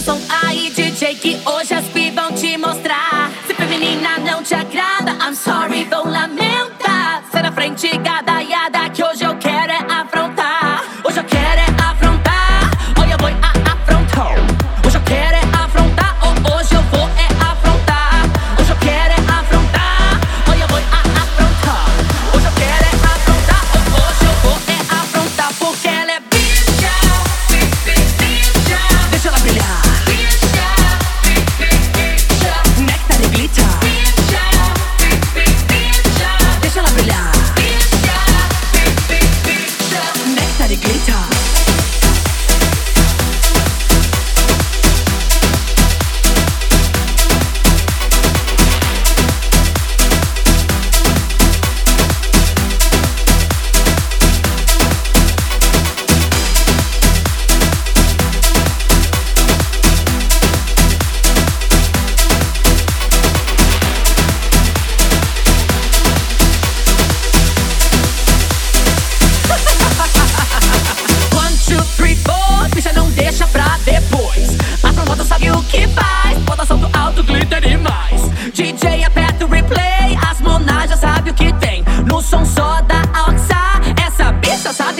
som aí, DJ, que hoje as pi さて